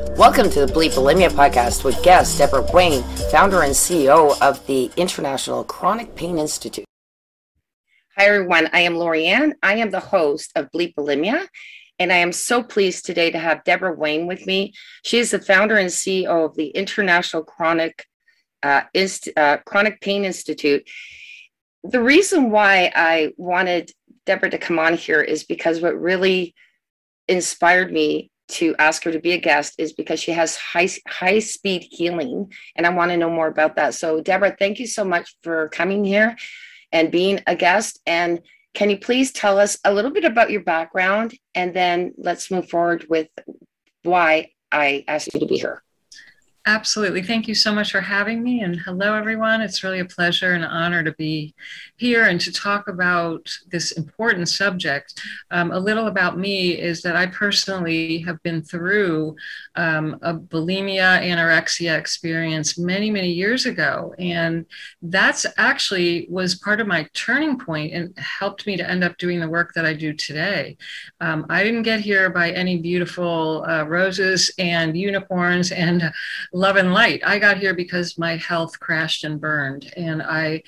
Welcome to the Bleep Bulimia podcast with guest Deborah Wayne, founder and CEO of the International Chronic Pain Institute. Hi, everyone. I am Lorianne. I am the host of Bleep Bulimia, and I am so pleased today to have Deborah Wayne with me. She is the founder and CEO of the International Chronic uh, Inst- uh, Chronic Pain Institute. The reason why I wanted Deborah to come on here is because what really inspired me to ask her to be a guest is because she has high high speed healing and I want to know more about that. So Deborah, thank you so much for coming here and being a guest and can you please tell us a little bit about your background and then let's move forward with why I asked you to be here. Absolutely. Thank you so much for having me. And hello, everyone. It's really a pleasure and honor to be here and to talk about this important subject. Um, a little about me is that I personally have been through um, a bulimia anorexia experience many, many years ago. And that's actually was part of my turning point and helped me to end up doing the work that I do today. Um, I didn't get here by any beautiful uh, roses and unicorns and love and light. I got here because my health crashed and burned, and I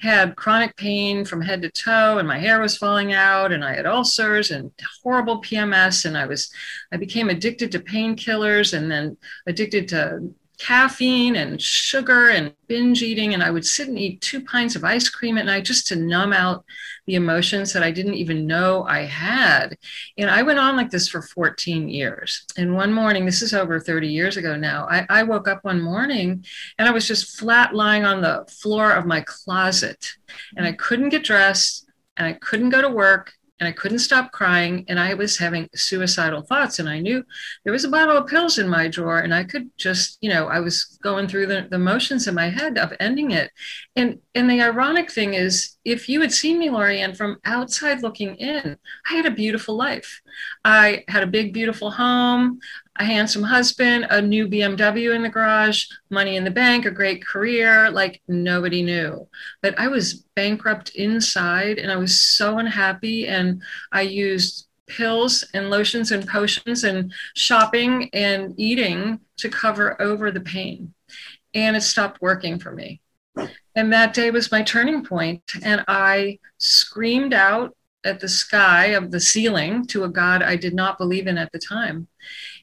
had chronic pain from head to toe, and my hair was falling out, and I had ulcers and horrible PMS, and I was, I became addicted to painkillers, and then addicted to caffeine and sugar and binge eating. And I would sit and eat two pints of ice cream at night just to numb out the emotions that I didn't even know I had. And I went on like this for 14 years. And one morning, this is over 30 years ago now, I, I woke up one morning and I was just flat lying on the floor of my closet and I couldn't get dressed and I couldn't go to work and I couldn't stop crying and I was having suicidal thoughts and I knew there was a bottle of pills in my drawer and I could just you know I was going through the, the motions in my head of ending it. And and the ironic thing is if you had seen me Lorianne from outside looking in I had a beautiful life I had a big beautiful home a handsome husband, a new BMW in the garage, money in the bank, a great career, like nobody knew. But I was bankrupt inside and I was so unhappy. And I used pills and lotions and potions and shopping and eating to cover over the pain. And it stopped working for me. And that day was my turning point, And I screamed out at the sky of the ceiling to a God I did not believe in at the time.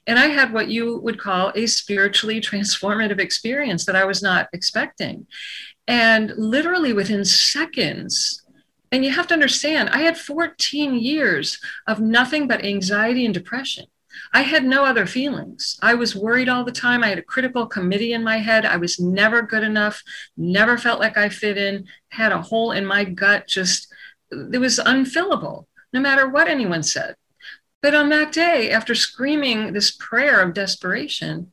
And I had what you would call a spiritually transformative experience that I was not expecting. And literally within seconds, and you have to understand, I had 14 years of nothing but anxiety and depression. I had no other feelings. I was worried all the time. I had a critical committee in my head. I was never good enough, never felt like I fit in, had a hole in my gut, just, it was unfillable, no matter what anyone said. But on that day, after screaming this prayer of desperation,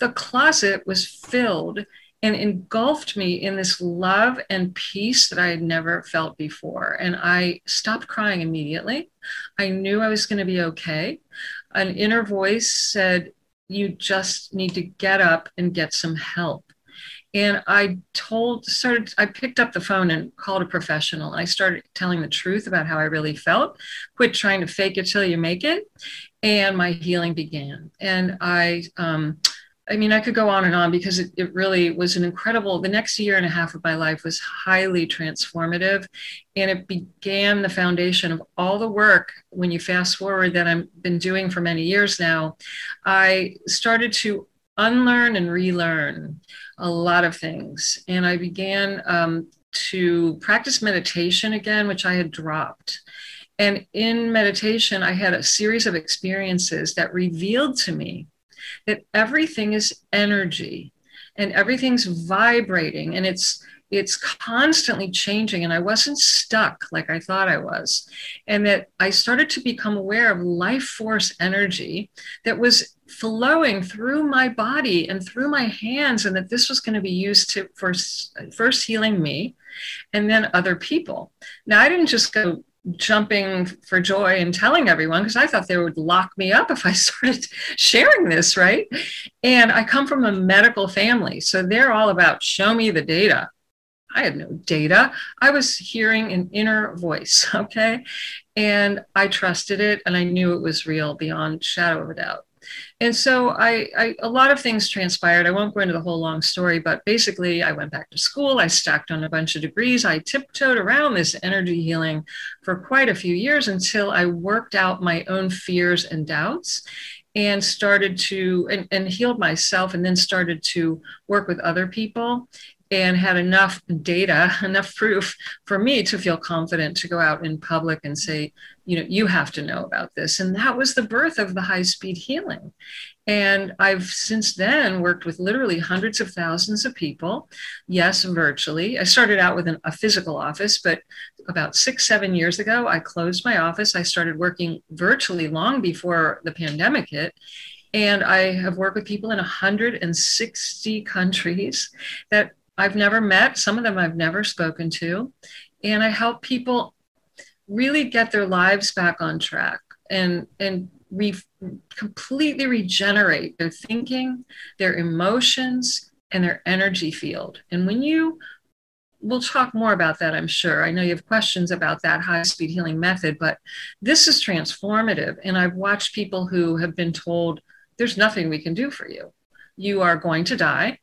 the closet was filled and engulfed me in this love and peace that I had never felt before. And I stopped crying immediately. I knew I was going to be okay. An inner voice said, You just need to get up and get some help and I told, started, I picked up the phone and called a professional. I started telling the truth about how I really felt, quit trying to fake it till you make it. And my healing began. And I, um, I mean, I could go on and on because it, it really was an incredible, the next year and a half of my life was highly transformative. And it began the foundation of all the work when you fast forward that I've been doing for many years now. I started to unlearn and relearn a lot of things. And I began um, to practice meditation again, which I had dropped. And in meditation, I had a series of experiences that revealed to me that everything is energy and everything's vibrating and it's it's constantly changing. And i wasn't stuck like i thought i was. And that i started to become aware of life force energy that was flowing through my body and through my hands and that this was going to be used to first first healing me and then other people. Now i didn't just go jumping for joy and telling everyone because I thought they would lock me up if I started sharing this, right? And I come from a medical family, so they're all about show me the data. I had no data. I was hearing an inner voice, okay? And I trusted it and I knew it was real beyond shadow of a doubt. And so I, I, a lot of things transpired. I won't go into the whole long story, but basically I went back to school. I stacked on a bunch of degrees. I tiptoed around this energy healing for quite a few years until I worked out my own fears and doubts and started to and, and healed myself and then started to work with other people and had enough data, enough proof for me to feel confident to go out in public and say, you know, you have to know about this. And that was the birth of the high speed healing. And I've since then worked with literally hundreds of thousands of people. Yes, virtually. I started out with an, a physical office, but about six, seven years ago, I closed my office. I started working virtually long before the pandemic hit. And I have worked with people in 160 countries that I've never met, some of them I've never spoken to. And I help people really get their lives back on track and, and re- completely regenerate their thinking, their emotions, and their energy field. And when you we'll talk more about that, I'm sure. I know you have questions about that high speed healing method, but this is transformative. And I've watched people who have been told, there's nothing we can do for you. You are going to die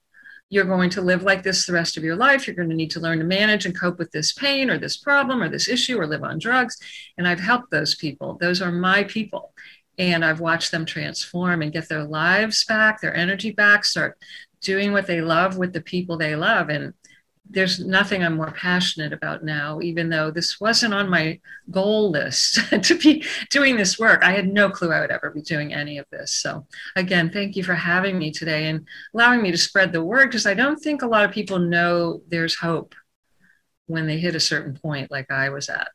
you're going to live like this the rest of your life. You're going to need to learn to manage and cope with this pain or this problem or this issue or live on drugs. And I've helped those people. Those are my people. And I've watched them transform and get their lives back, their energy back, start doing what they love with the people they love. And there's nothing I'm more passionate about now, even though this wasn't on my goal list to be doing this work. I had no clue I would ever be doing any of this. So, again, thank you for having me today and allowing me to spread the word because I don't think a lot of people know there's hope when they hit a certain point like I was at.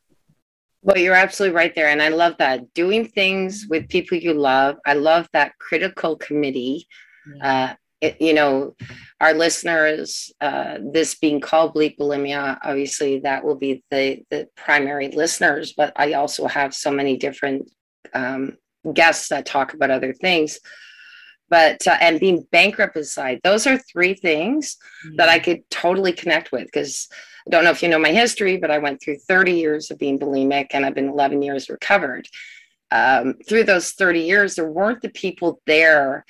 Well, you're absolutely right there. And I love that. Doing things with people you love. I love that critical committee. Yeah. Uh, it, you know, our listeners, uh, this being called bleep bulimia, obviously that will be the, the primary listeners, but I also have so many different um, guests that talk about other things. But, uh, and being bankrupt aside, those are three things mm-hmm. that I could totally connect with because I don't know if you know my history, but I went through 30 years of being bulimic and I've been 11 years recovered. Um, through those 30 years, there weren't the people there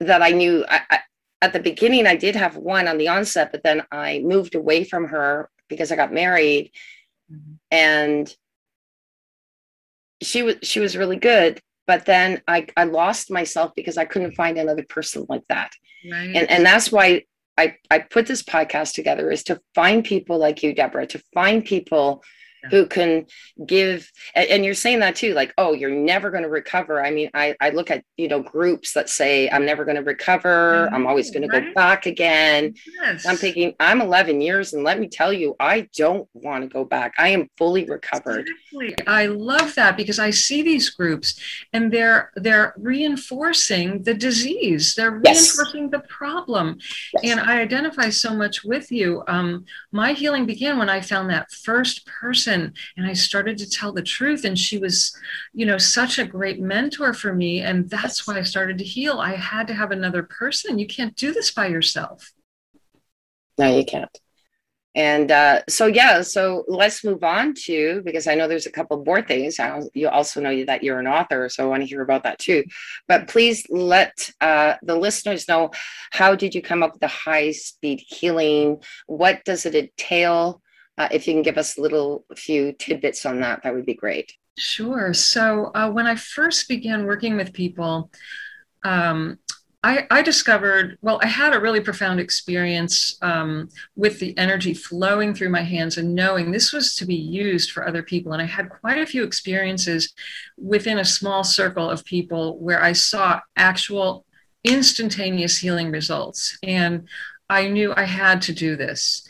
that I knew I, I, at the beginning I did have one on the onset, but then I moved away from her because I got married mm-hmm. and she was she was really good but then I, I lost myself because I couldn't find another person like that. Right. And and that's why I, I put this podcast together is to find people like you, Deborah, to find people who can give and, and, you're saying that too like oh you're never going to recover i mean i i look at you know groups that say i'm never going to recover i'm always going right? to go back again yes. i'm thinking i'm 11 years and let me tell you i don't want to go back i am fully recovered exactly. i love that because i see these groups and they're they're reinforcing the disease they're yes. reinforcing the problem yes. and i identify so much with you um, my healing began when i found that first person person and i started to tell the truth. And she was you know such a great mentor for me. And that's why i started to heal. I had to have another person. You can't do this by yourself. No you can't. And uh, so yeah so let's move on to because i know there's a couple more things. I, you also know that you're an author so i want to hear about that too. But please let uh, the listeners know how did you come up with the high speed healing? What does it entail uh, if you can give us a little few tidbits on that, that would be great. Sure. So uh, when I first began working with people, um, I, I, discovered, well, I had a really profound experience um, with the energy flowing through my hands and knowing this was to be used for other people. And I had quite a few experiences within a small circle of people where I saw actual instantaneous healing results. And I knew I had to do this.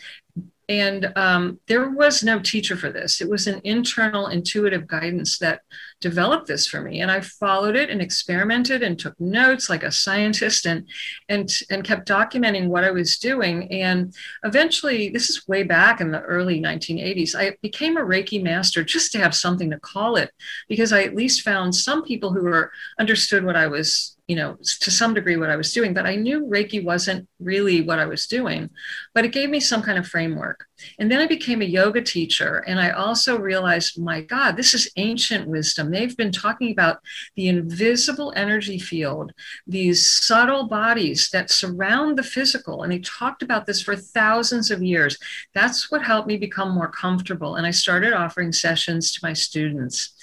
And um, there was no teacher for this. It was an internal intuitive guidance that developed this for me. And I followed it and experimented and took notes like a scientist and, and, and kept documenting what I was doing. And eventually, this is way back in the early 1980s, I became a Reiki master just to have something to call it because I at least found some people who were understood what I was you know, to some degree what I was doing, but I knew Reiki wasn't really what I was doing, but it gave me some kind of framework. And then I became a yoga teacher. And I also realized, my God, this is ancient wisdom. They've been talking about the invisible energy field, these subtle bodies that surround the physical. And they talked about this for thousands of years. That's what helped me become more comfortable. And I started offering sessions to my students.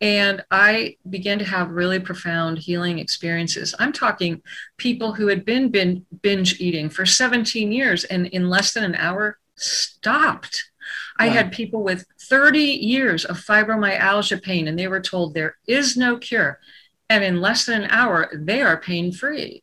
And I began to have really profound healing experiences. I'm talking people who had been, been binge eating for 17 years and in less than an hour stopped. Wow. I had people with 30 years of fibromyalgia pain, and they were told there is no cure. And in less than an hour, they are pain free.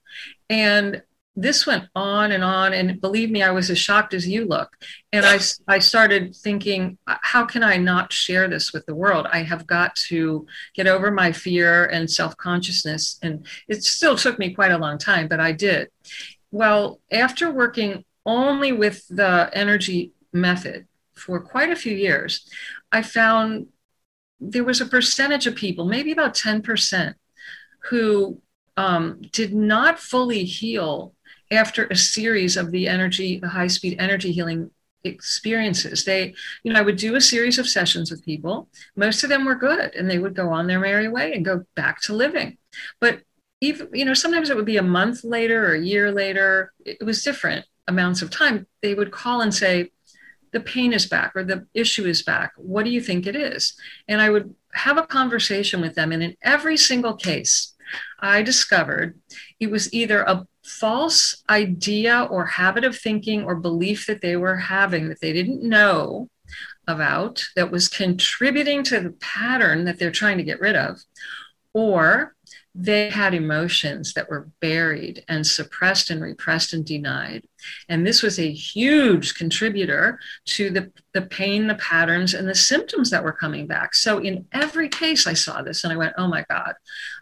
And this went on and on and believe me i was as shocked as you look. And i, I started thinking how can i not share this with the world? I have got to get over my fear and self-consciousness and it still took me quite a long time but i did. Well after working only with the energy method for quite a few years i found there was a percentage of people maybe about 10% who um, did not fully heal after a series of the energy, the high speed energy healing experiences. They, you know, I would do a series of sessions with people. Most of them were good and they would go on their merry way and go back to living. But even, you know, sometimes it would be a month later or a year later. It was different amounts of time. They would call and say, the pain is back or the issue is back. What do you think it is? And I would have a conversation with them. And in every single case, I discovered it was either a false idea or habit of thinking or belief that they were having that they didn't know about that was contributing to the pattern that they're trying to get rid of, or they had emotions that were buried and suppressed and repressed and denied. And this was a huge contributor to the, the pain, the patterns, and the symptoms that were coming back. So, in every case, I saw this and I went, oh my God,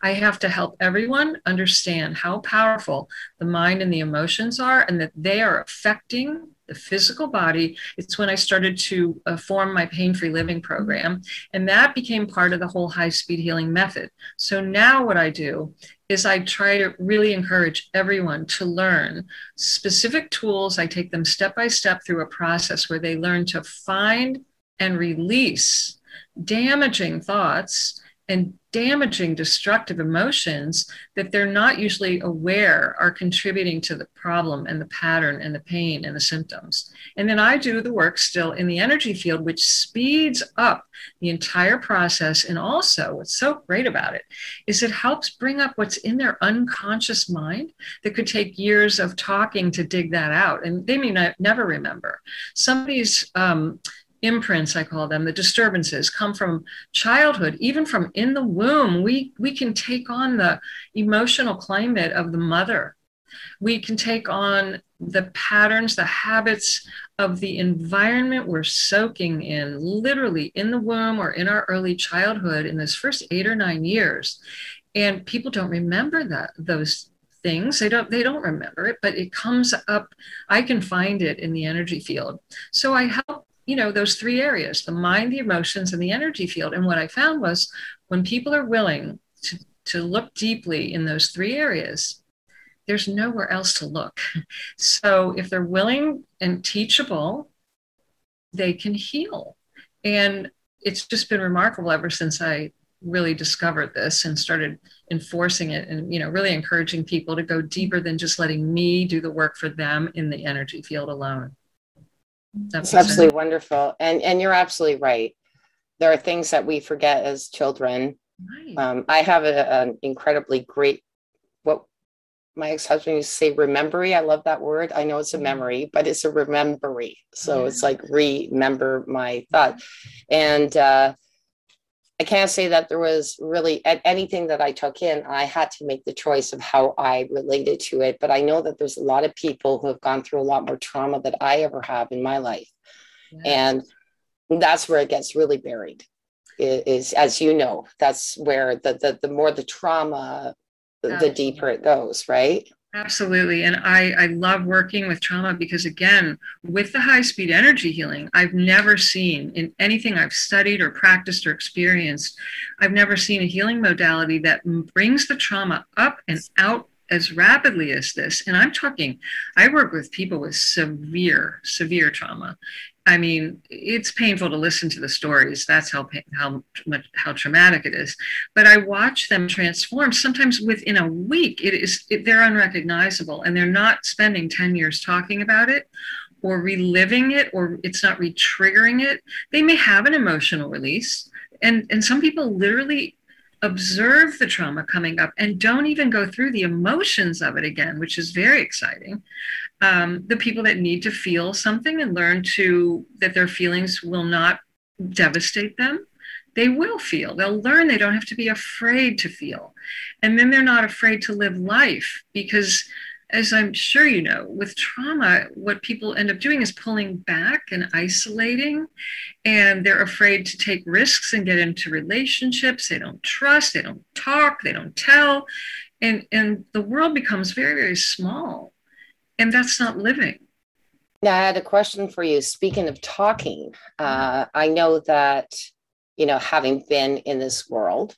I have to help everyone understand how powerful the mind and the emotions are and that they are affecting the physical body. It's when I started to uh, form my pain free living program. And that became part of the whole high speed healing method. So now what I do is I try to really encourage everyone to learn specific tools. I take them step by step through a process where they learn to find and release damaging thoughts and damaging, destructive emotions that they're not usually aware are contributing to the problem and the pattern and the pain and the symptoms. And then I do the work still in the energy field, which speeds up the entire process. And also, what's so great about it is it helps bring up what's in their unconscious mind that could take years of talking to dig that out. And they may not, never remember. Somebody's um, imprints i call them the disturbances come from childhood even from in the womb. We we can take on the emotional climate of the mother. We can take on the patterns the habits of the environment we're soaking in literally in the womb or in our early childhood in this first 8 or 9 years. And people don't remember that those things. They don't they don't remember it but it comes up. I can find it in the energy field. So i help you know those three areas the mind the emotions and the energy field. And what i found was when people are willing to, to look deeply in those three areas there's nowhere else to look. So if they're willing and teachable they can heal. And it's just been remarkable ever since i really discovered this and started enforcing it and you know really encouraging people to go deeper than just letting me do the work for them in the energy field alone that's absolutely wonderful. And and you're absolutely right. There are things that we forget as children. Right. Um, I have an incredibly great what my ex-husband used to say remembery. I love that word. I know it's a mm-hmm. memory, but it's a remembery. So yeah. it's like remember my thought. And uh, I can't say that there was really at anything that I took in, I had to make the choice of how I related to it. But I know that there's a lot of people who have gone through a lot more trauma that I ever have in my life. Yeah. And that's where it gets really buried. Is, as you know, that's where the the, the more the trauma, the, the deeper it goes, right? Absolutely. And I, I love working with trauma because, again, with the high speed energy healing, I've never seen in anything I've studied or practiced or experienced, I've never seen a healing modality that brings the trauma up and out as rapidly as this. And I'm talking, I work with people with severe, severe trauma. I mean, it's painful to listen to the stories. That's how how much how traumatic it is. But I watch them transform. Sometimes within a week, it is it, they're unrecognizable, and they're not spending ten years talking about it, or reliving it, or it's not re-triggering it. They may have an emotional release, and and some people literally observe the trauma coming up and don't even go through the emotions of it again, which is very exciting. Um, the people that need to feel something and learn to that their feelings will not devastate them they will feel. They'll learn they don't have to be afraid to feel. And then they're not afraid to live life because as I'm sure you know, with trauma, what people end up doing is pulling back and isolating, and they're afraid to take risks and get into relationships. They don't trust, they don't talk, they don't tell, and and the world becomes very very small, and that's not living. Now, I had a question for you. Speaking of talking, uh, I know that you know, having been in this world,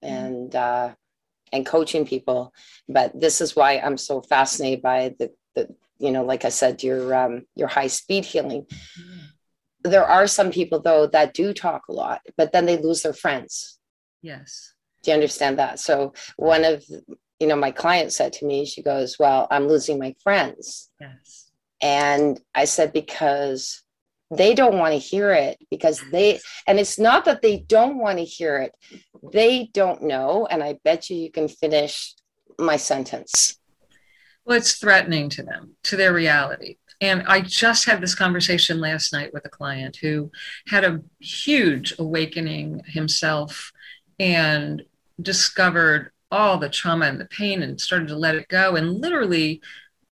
and uh, and coaching people. But this is why I'm so fascinated by the, the you know, like I said, your um, your high speed healing. There are some people though that do talk a lot, but then they lose their friends. Yes. Do you understand that? So one of you know my client said to me, she goes, "Well, I'm losing my friends." Yes. And I said because they don't want to hear it because they and it's not that they don't want to hear it they don't know and i bet you you can finish my sentence well it's threatening to them to their reality and i just had this conversation last night with a client who had a huge awakening himself and discovered all the trauma and the pain and started to let it go and literally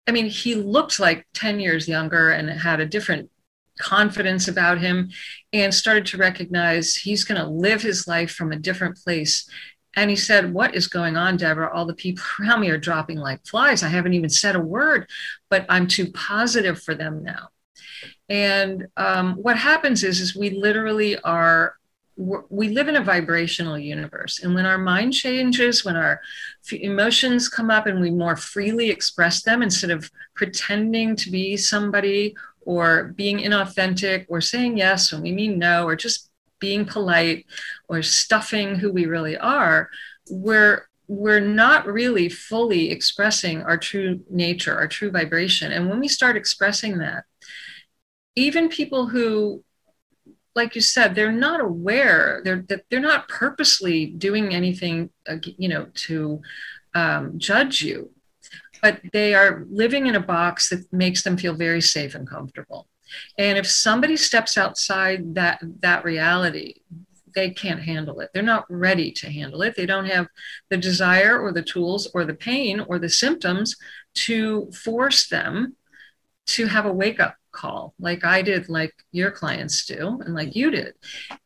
I mean, he looked like 10 years younger and had a different confidence about him and started to recognize he's going to live his life from a different place. And he said, What is going on, Deborah? All the people around me are dropping like flies. I haven't even said a word, but I'm too positive for them now. And um, what happens is, is we literally are we live in a vibrational universe. And when our mind changes when our emotions come up and we more freely express them instead of pretending to be somebody or being inauthentic or saying yes when we mean no or just being polite or stuffing who we really are we're we're not really fully expressing our true nature our true vibration. And when we start expressing that even people who like you said they're not aware they're they're not purposely doing anything you know to um, judge you but they are living in a box that makes them feel very safe and comfortable. And if somebody steps outside that that reality, they can't handle it. They're not ready to handle it. They don't have the desire or the tools or the pain or the symptoms to force them to have a wake up call like I did, like your clients do, and like mm-hmm. you did.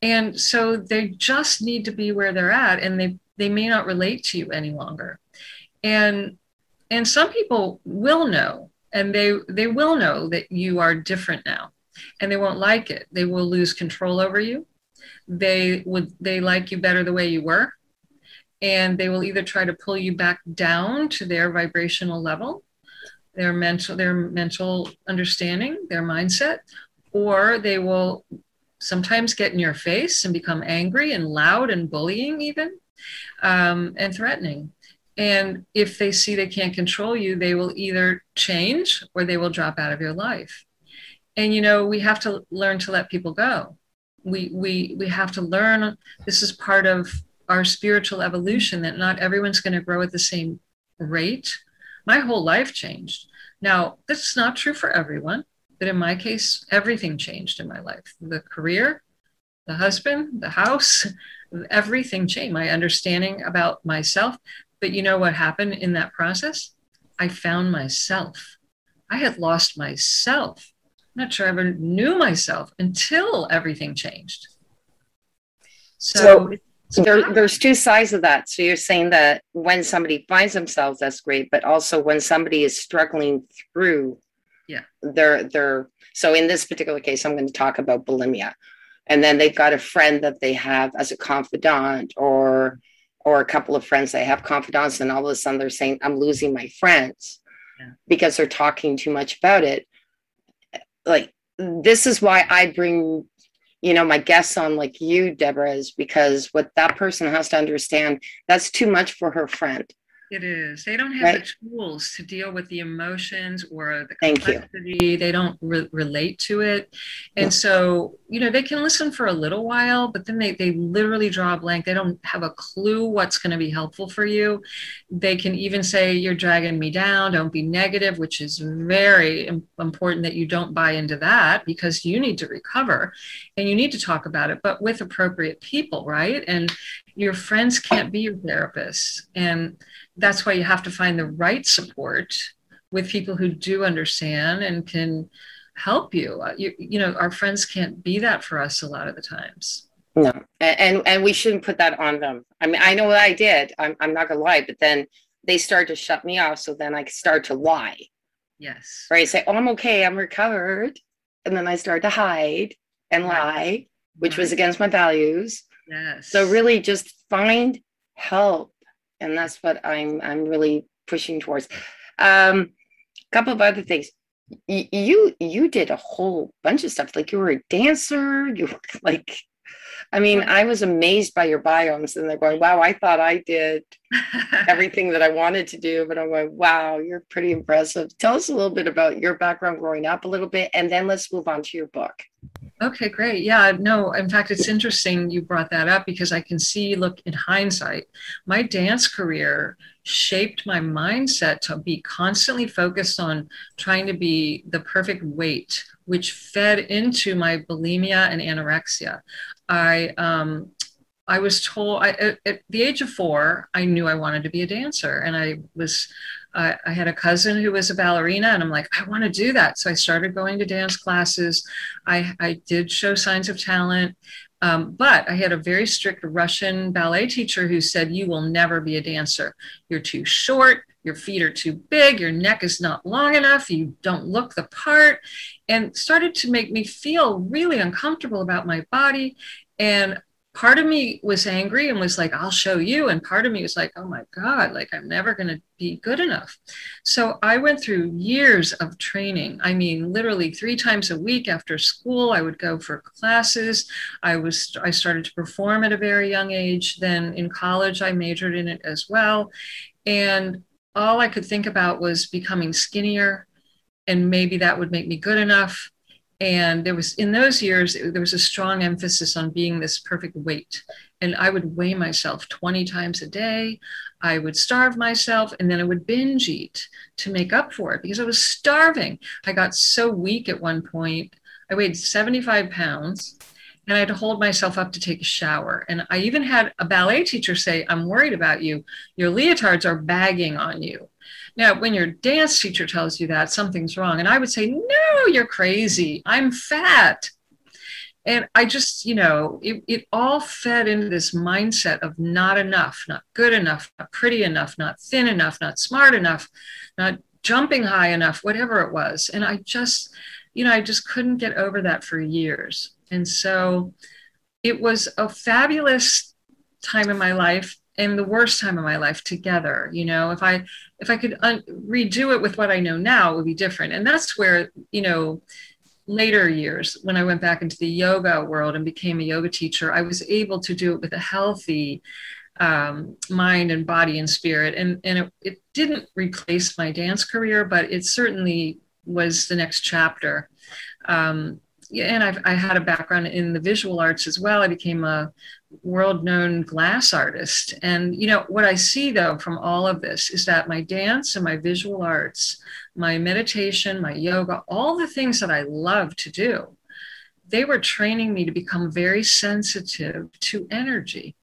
And so they just need to be where they're at and they they may not relate to you any longer. And and some people will know and they they will know that you are different now and they won't like it they will lose control over you they would they like you better the way you were and they will either try to pull you back down to their vibrational level their mental their mental understanding their mindset or they will sometimes get in your face and become angry and loud and bullying even um, and threatening and if they see they can't control you, they will either change or they will drop out of your life. And you know, we have to learn to let people go. We we we have to learn this is part of our spiritual evolution that not everyone's going to grow at the same rate. My whole life changed. Now, that's not true for everyone, but in my case, everything changed in my life. The career, the husband, the house, everything changed. My understanding about myself. But you know what happened in that process? I found myself. I had lost myself. I'm not sure I ever knew myself until everything changed. So, so there, ah. there's two sides of that. So you're saying that when somebody finds themselves, that's great, but also when somebody is struggling through yeah. they're they're. so in this particular case, I'm going to talk about bulimia. And then they've got a friend that they have as a confidant or or a couple of friends they have confidants and all of a sudden they're saying, I'm losing my friends yeah. because they're talking too much about it. Like this is why I bring you know, my guests on like you, Deborah, is because what that person has to understand, that's too much for her friend. It is. They don't have right? the tools to deal with the emotions or the complexity. They don't re- relate to it. And yeah. so, you know, they can listen for a little while, but then they, they literally draw a blank. They don't have a clue what's going to be helpful for you. They can even say, You're dragging me down. Don't be negative, which is very important that you don't buy into that because you need to recover and you need to talk about it, but with appropriate people, right? And your friends can't be your therapists. And that's why you have to find the right support with people who do understand and can help you. Uh, you, you know, our friends can't be that for us a lot of the times. No, and and we shouldn't put that on them. I mean, I know what I did. I'm I'm not gonna lie, but then they start to shut me off. So then I start to lie. Yes. Right. Say, oh, I'm okay. I'm recovered, and then I start to hide and lie, which right. was against my values. Yes. So really, just find help and that's what I'm I'm really pushing towards. Um, a couple of other things. Y- you you did a whole bunch of stuff. Like you were a dancer. You were like, I mean, I was amazed by your biomes, and they're going, "Wow, I thought I did everything that I wanted to do," but I'm going, "Wow, you're pretty impressive." Tell us a little bit about your background growing up, a little bit, and then let's move on to your book. Okay, great. Yeah, no, in fact, it's interesting you brought that up because I can see, look, in hindsight, my dance career shaped my mindset to be constantly focused on trying to be the perfect weight, which fed into my bulimia and anorexia. I, um, I was told I, at, at the age of four, I knew I wanted to be a dancer, and I was I, I had a cousin who was a ballerina, and I'm like, I want to do that. So I started going to dance classes. I, I did show signs of talent. Um, but I had a very strict Russian ballet teacher who said, You will never be a dancer. You're too short. Your feet are too big. Your neck is not long enough. You don't look the part. And started to make me feel really uncomfortable about my body. And part of me was angry and was like i'll show you. And part of me was like oh my god like i'm never going to be good enough. So i went through years of training. I mean literally three times a week after school i would go for classes. I was i started to perform at a very young age. Then in college i majored in it as well. And all i could think about was becoming skinnier and maybe that would make me good enough and there was in those years there was a strong emphasis on being this perfect weight and i would weigh myself 20 times a day i would starve myself and then i would binge eat to make up for it because i was starving i got so weak at one point i weighed 75 pounds and I had to hold myself up to take a shower. And I even had a ballet teacher say, I'm worried about you. Your leotards are bagging on you. Now, when your dance teacher tells you that, something's wrong. And I would say, No, you're crazy. I'm fat. And I just, you know, it, it all fed into this mindset of not enough, not good enough, not pretty enough, not thin enough, not smart enough, not jumping high enough, whatever it was. And I just, you know, I just couldn't get over that for years. And so it was a fabulous time in my life and the worst time of my life together you know? If i if i could un- redo it with what i know now it would be different. And that's where you know later years when i went back into the yoga world and became a yoga teacher i was able to do it with a healthy um, mind and body and spirit. And and it, it didn't replace my dance career but it certainly was the next chapter. Um, and I've, I had a background in the visual arts as well. I became a world known glass artist. And, you know, what I see though from all of this is that my dance and my visual arts, my meditation, my yoga, all the things that I love to do, they were training me to become very sensitive to energy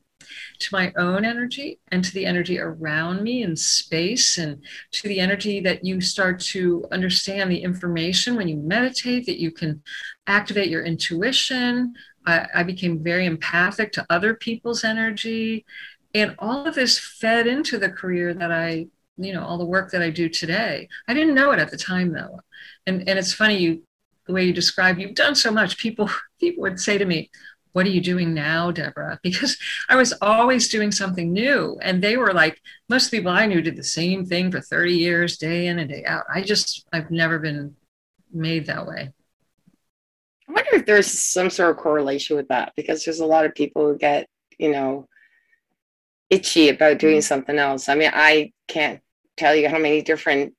to my own energy and to the energy around me in space and to the energy that you start to understand the information when you meditate that you can activate your intuition I, I became very empathic to other people's energy. And all of this fed into the career that I, you know, all the work that I do today. I didn't know it at the time though. And, and it's funny, you, the way you describe, you've done so much. People, people would say to me, what are you doing now, Deborah? Because I was always doing something new. And they were like, most people I knew did the same thing for 30 years, day in and day out. I just, I've never been made that way. I wonder if there's some sort of correlation with that because there's a lot of people who get, you know, itchy about doing mm-hmm. something else. I mean, I can't tell you how many different,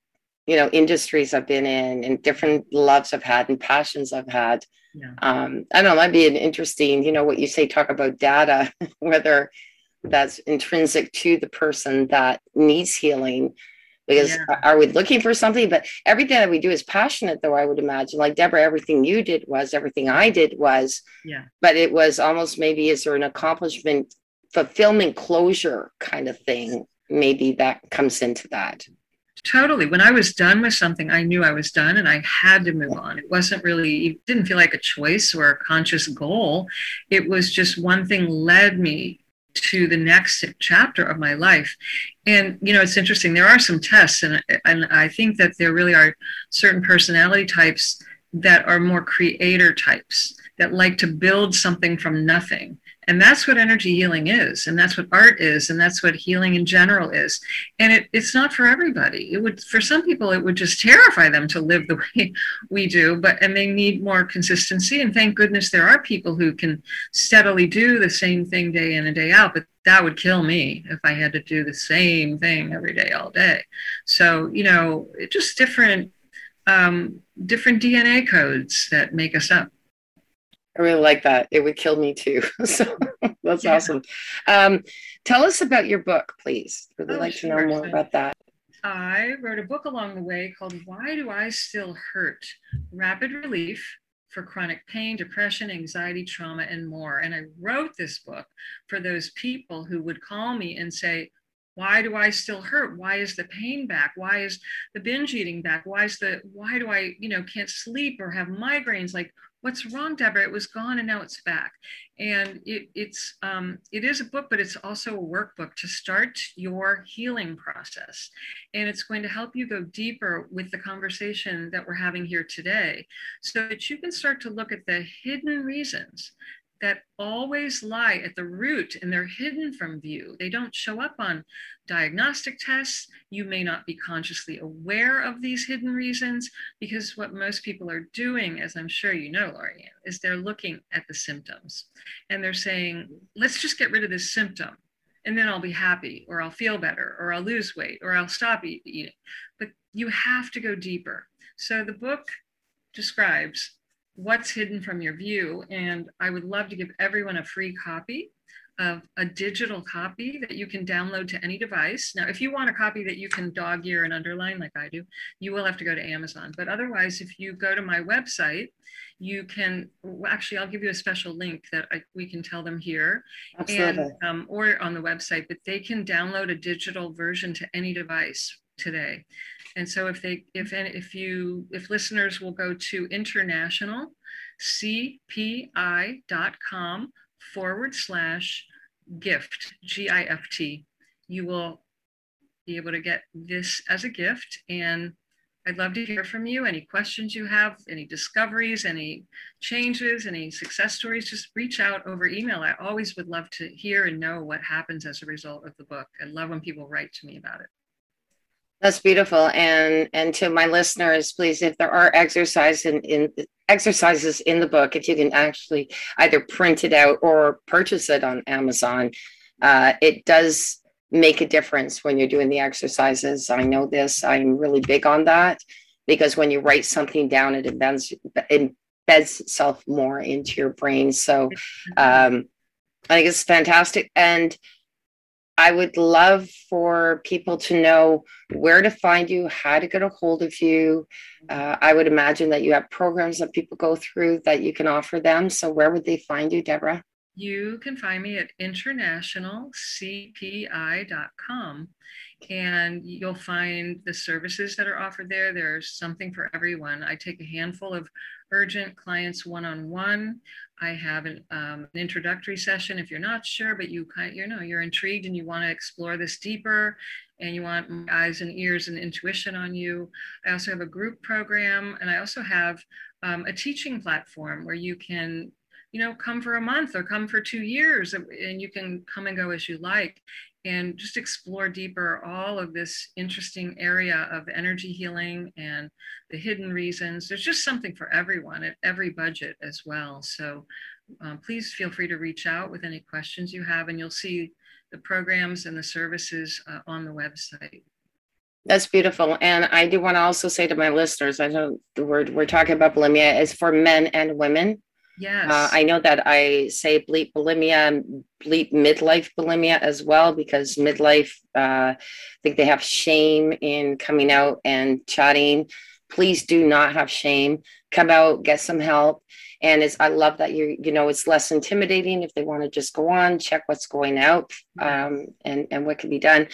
you know, industries I've been in and different loves I've had and passions I've had. Yeah. Um, I don't know, that'd be an interesting, you know, what you say, talk about data, whether that's intrinsic to the person that needs healing because yeah. are we looking for something but everything that we do is passionate though i would imagine like deborah everything you did was everything i did was yeah but it was almost maybe is there an accomplishment fulfillment closure kind of thing maybe that comes into that totally when i was done with something i knew i was done and i had to move on it wasn't really it didn't feel like a choice or a conscious goal it was just one thing led me to the next chapter of my life. And you know, it's interesting. There are some tests, and and I think that there really are certain personality types that are more creator types that like to build something from nothing and that's what energy healing is. And that's what art is. And that's what healing in general is. And it, it's not for everybody. It would, for some people, it would just terrify them to live the way we do, but, and they need more consistency. And thank goodness there are people who can steadily do the same thing day in and day out. But that would kill me if I had to do the same thing every day, all day. So, you know, just different, um, different DNA codes that make us up. I really like that. It would kill me too. so that's yeah. awesome. Um, tell us about your book, please. Really oh, like to know more about that. I wrote a book along the way called Why Do I Still Hurt? Rapid Relief for Chronic Pain, Depression, Anxiety, Trauma, and more. And I wrote this book for those people who would call me and say, why do i still hurt why is the pain back why is the binge eating back why is the why do i you know can't sleep or have migraines like what's wrong deborah? It was gone and now it's back. And it, it's um, it is a book but it's also a workbook to start your healing process. And it's going to help you go deeper with the conversation that we're having here today so that you can start to look at the hidden reasons that always lie at the root and they're hidden from view. They don't show up on diagnostic tests. You may not be consciously aware of these hidden reasons because what most people are doing, as I'm sure you know, Lorianne, is they're looking at the symptoms and they're saying, let's just get rid of this symptom and then I'll be happy or I'll feel better or I'll lose weight or I'll stop eating. But you have to go deeper. So the book describes what's hidden from your view. And I would love to give everyone a free copy of a digital copy that you can download to any device. Now, if you want a copy that you can dog ear and underline like I do, you will have to go to Amazon. But otherwise, if you go to my website, you can well, actually, I'll give you a special link that I, we can tell them here Absolutely. and um, or on the website, but they can download a digital version to any device today. And so if they, if, if you, if listeners will go to international cpi.com forward slash gift, G I F T, you will be able to get this as a gift. And I'd love to hear from you. Any questions you have, any discoveries, any changes, any success stories, just reach out over email. I always would love to hear and know what happens as a result of the book. I love when people write to me about it. That's beautiful. And and to my listeners, please, if there are exercises in, in exercises in the book, if you can actually either print it out or purchase it on Amazon, uh, it does make a difference when you're doing the exercises. I know this. I'm really big on that because when you write something down, it embeds it embeds itself more into your brain. So um, I think it's fantastic. And I would love for people to know where to find you, how to get a hold of you. Uh, I would imagine that you have programs that people go through that you can offer them. So, where would they find you, Deborah? You can find me at internationalcpi.com. and you'll find the services that are offered there. There's something for everyone. I take a handful of urgent clients one-on-one. I have an, um, an, introductory session if you're not sure, but you kind of, you know you're intrigued and you want to explore this deeper, and you want eyes and ears and intuition on you. I also have a group program, and I also have um, a teaching platform where you can you know come for a month or come for two years and you can come and go as you like and just explore deeper all of this interesting area of energy healing and the hidden reasons. There's just something for everyone at every budget as well. So um, please feel free to reach out with any questions you have, and you'll see the programs and the services uh, on the website. That's beautiful. And I do want to also say to my listeners, I know the word we're talking about bulimia is for men and women. Yes. Uh, I know that I say bleep bulimia, bleep midlife bulimia as well, because midlife, uh, I think they have shame in coming out and chatting. Please do not have shame. Come out, get some help. And it's, I love that you, you know, it's less intimidating if they want to just go on, check what's going out um, and, and what can be done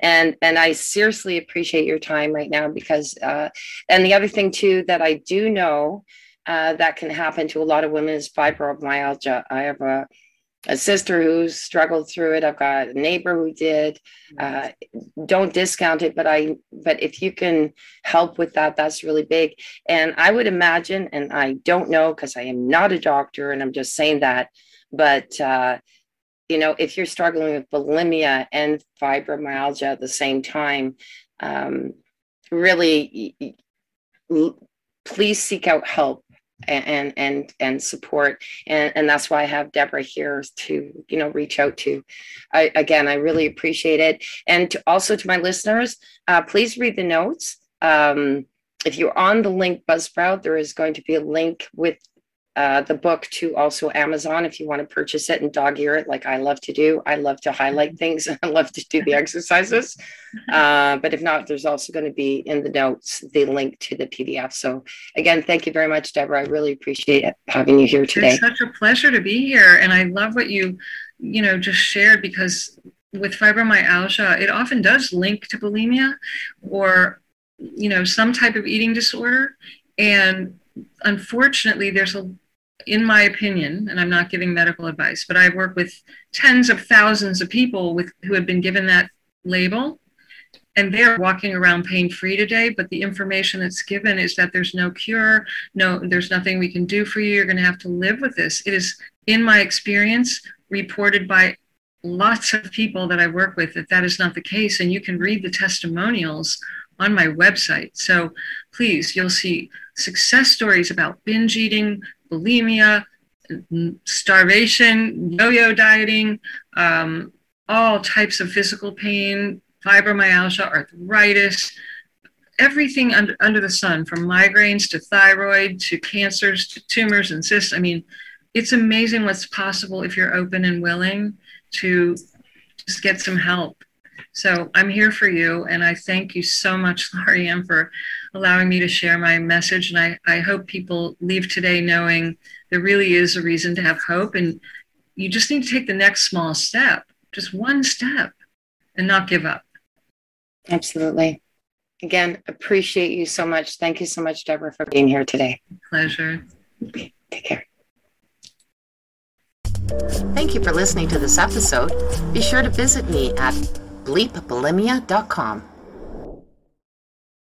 and and i seriously appreciate your time right now because uh and the other thing too that i do know uh, that can happen to a lot of women is fibromyalgia. I have a, a sister who struggled through it. I've got a neighbor who did. Uh, don't discount it, but I but if you can help with that, that's really big. And I would imagine, and I don't know because I am not a doctor, and I'm just saying that, but uh, you know, if you're struggling with bulimia and fibromyalgia at the same time, um, really please seek out help and and and support. And and that's why i have deborah here to you know reach out to. I, again i really appreciate it. And to, also to my listeners uh, please read the notes. Um, if you're on the link buzzsprout there is going to be a link with uh, the book to also Amazon if you want to purchase it and dog ear it like I love to do. I love to highlight mm-hmm. things and I love to do the exercises. Uh, but if not, there's also going to be in the notes the link to the PDF. So again, thank you very much, Deborah. I really appreciate having you here today. It's such a pleasure to be here, and I love what you you know just shared because with fibromyalgia, it often does link to bulimia or you know some type of eating disorder and unfortunately there's a in my opinion, and I'm not giving medical advice, but I've worked with tens of thousands of people with who have been given that label and they're walking around pain free today but the information that's given is that there's no cure no there's nothing we can do for you you're going to have to live with this. It is in my experience reported by lots of people that i work with that that is not the case and you can read the testimonials on my website. So please you'll see success stories about binge eating bulimia, starvation, yo yo dieting, um, all types of physical pain, fibromyalgia, arthritis, everything under, under the sun, from migraines to thyroid to cancers to tumors and cysts. I mean, it's amazing what's possible if you're open and willing to just get some help. So I'm here for you, and I thank you so much, Lorianne, for allowing me to share my message. And I, I hope people leave today knowing there really is a reason to have hope. And you just need to take the next small step, just one step, and not give up. Absolutely. Again, appreciate you so much. Thank you so much, Deborah, for being here today. Pleasure. Take care. Thank you for listening to this episode. Be sure to visit me at bleepbulimia.com.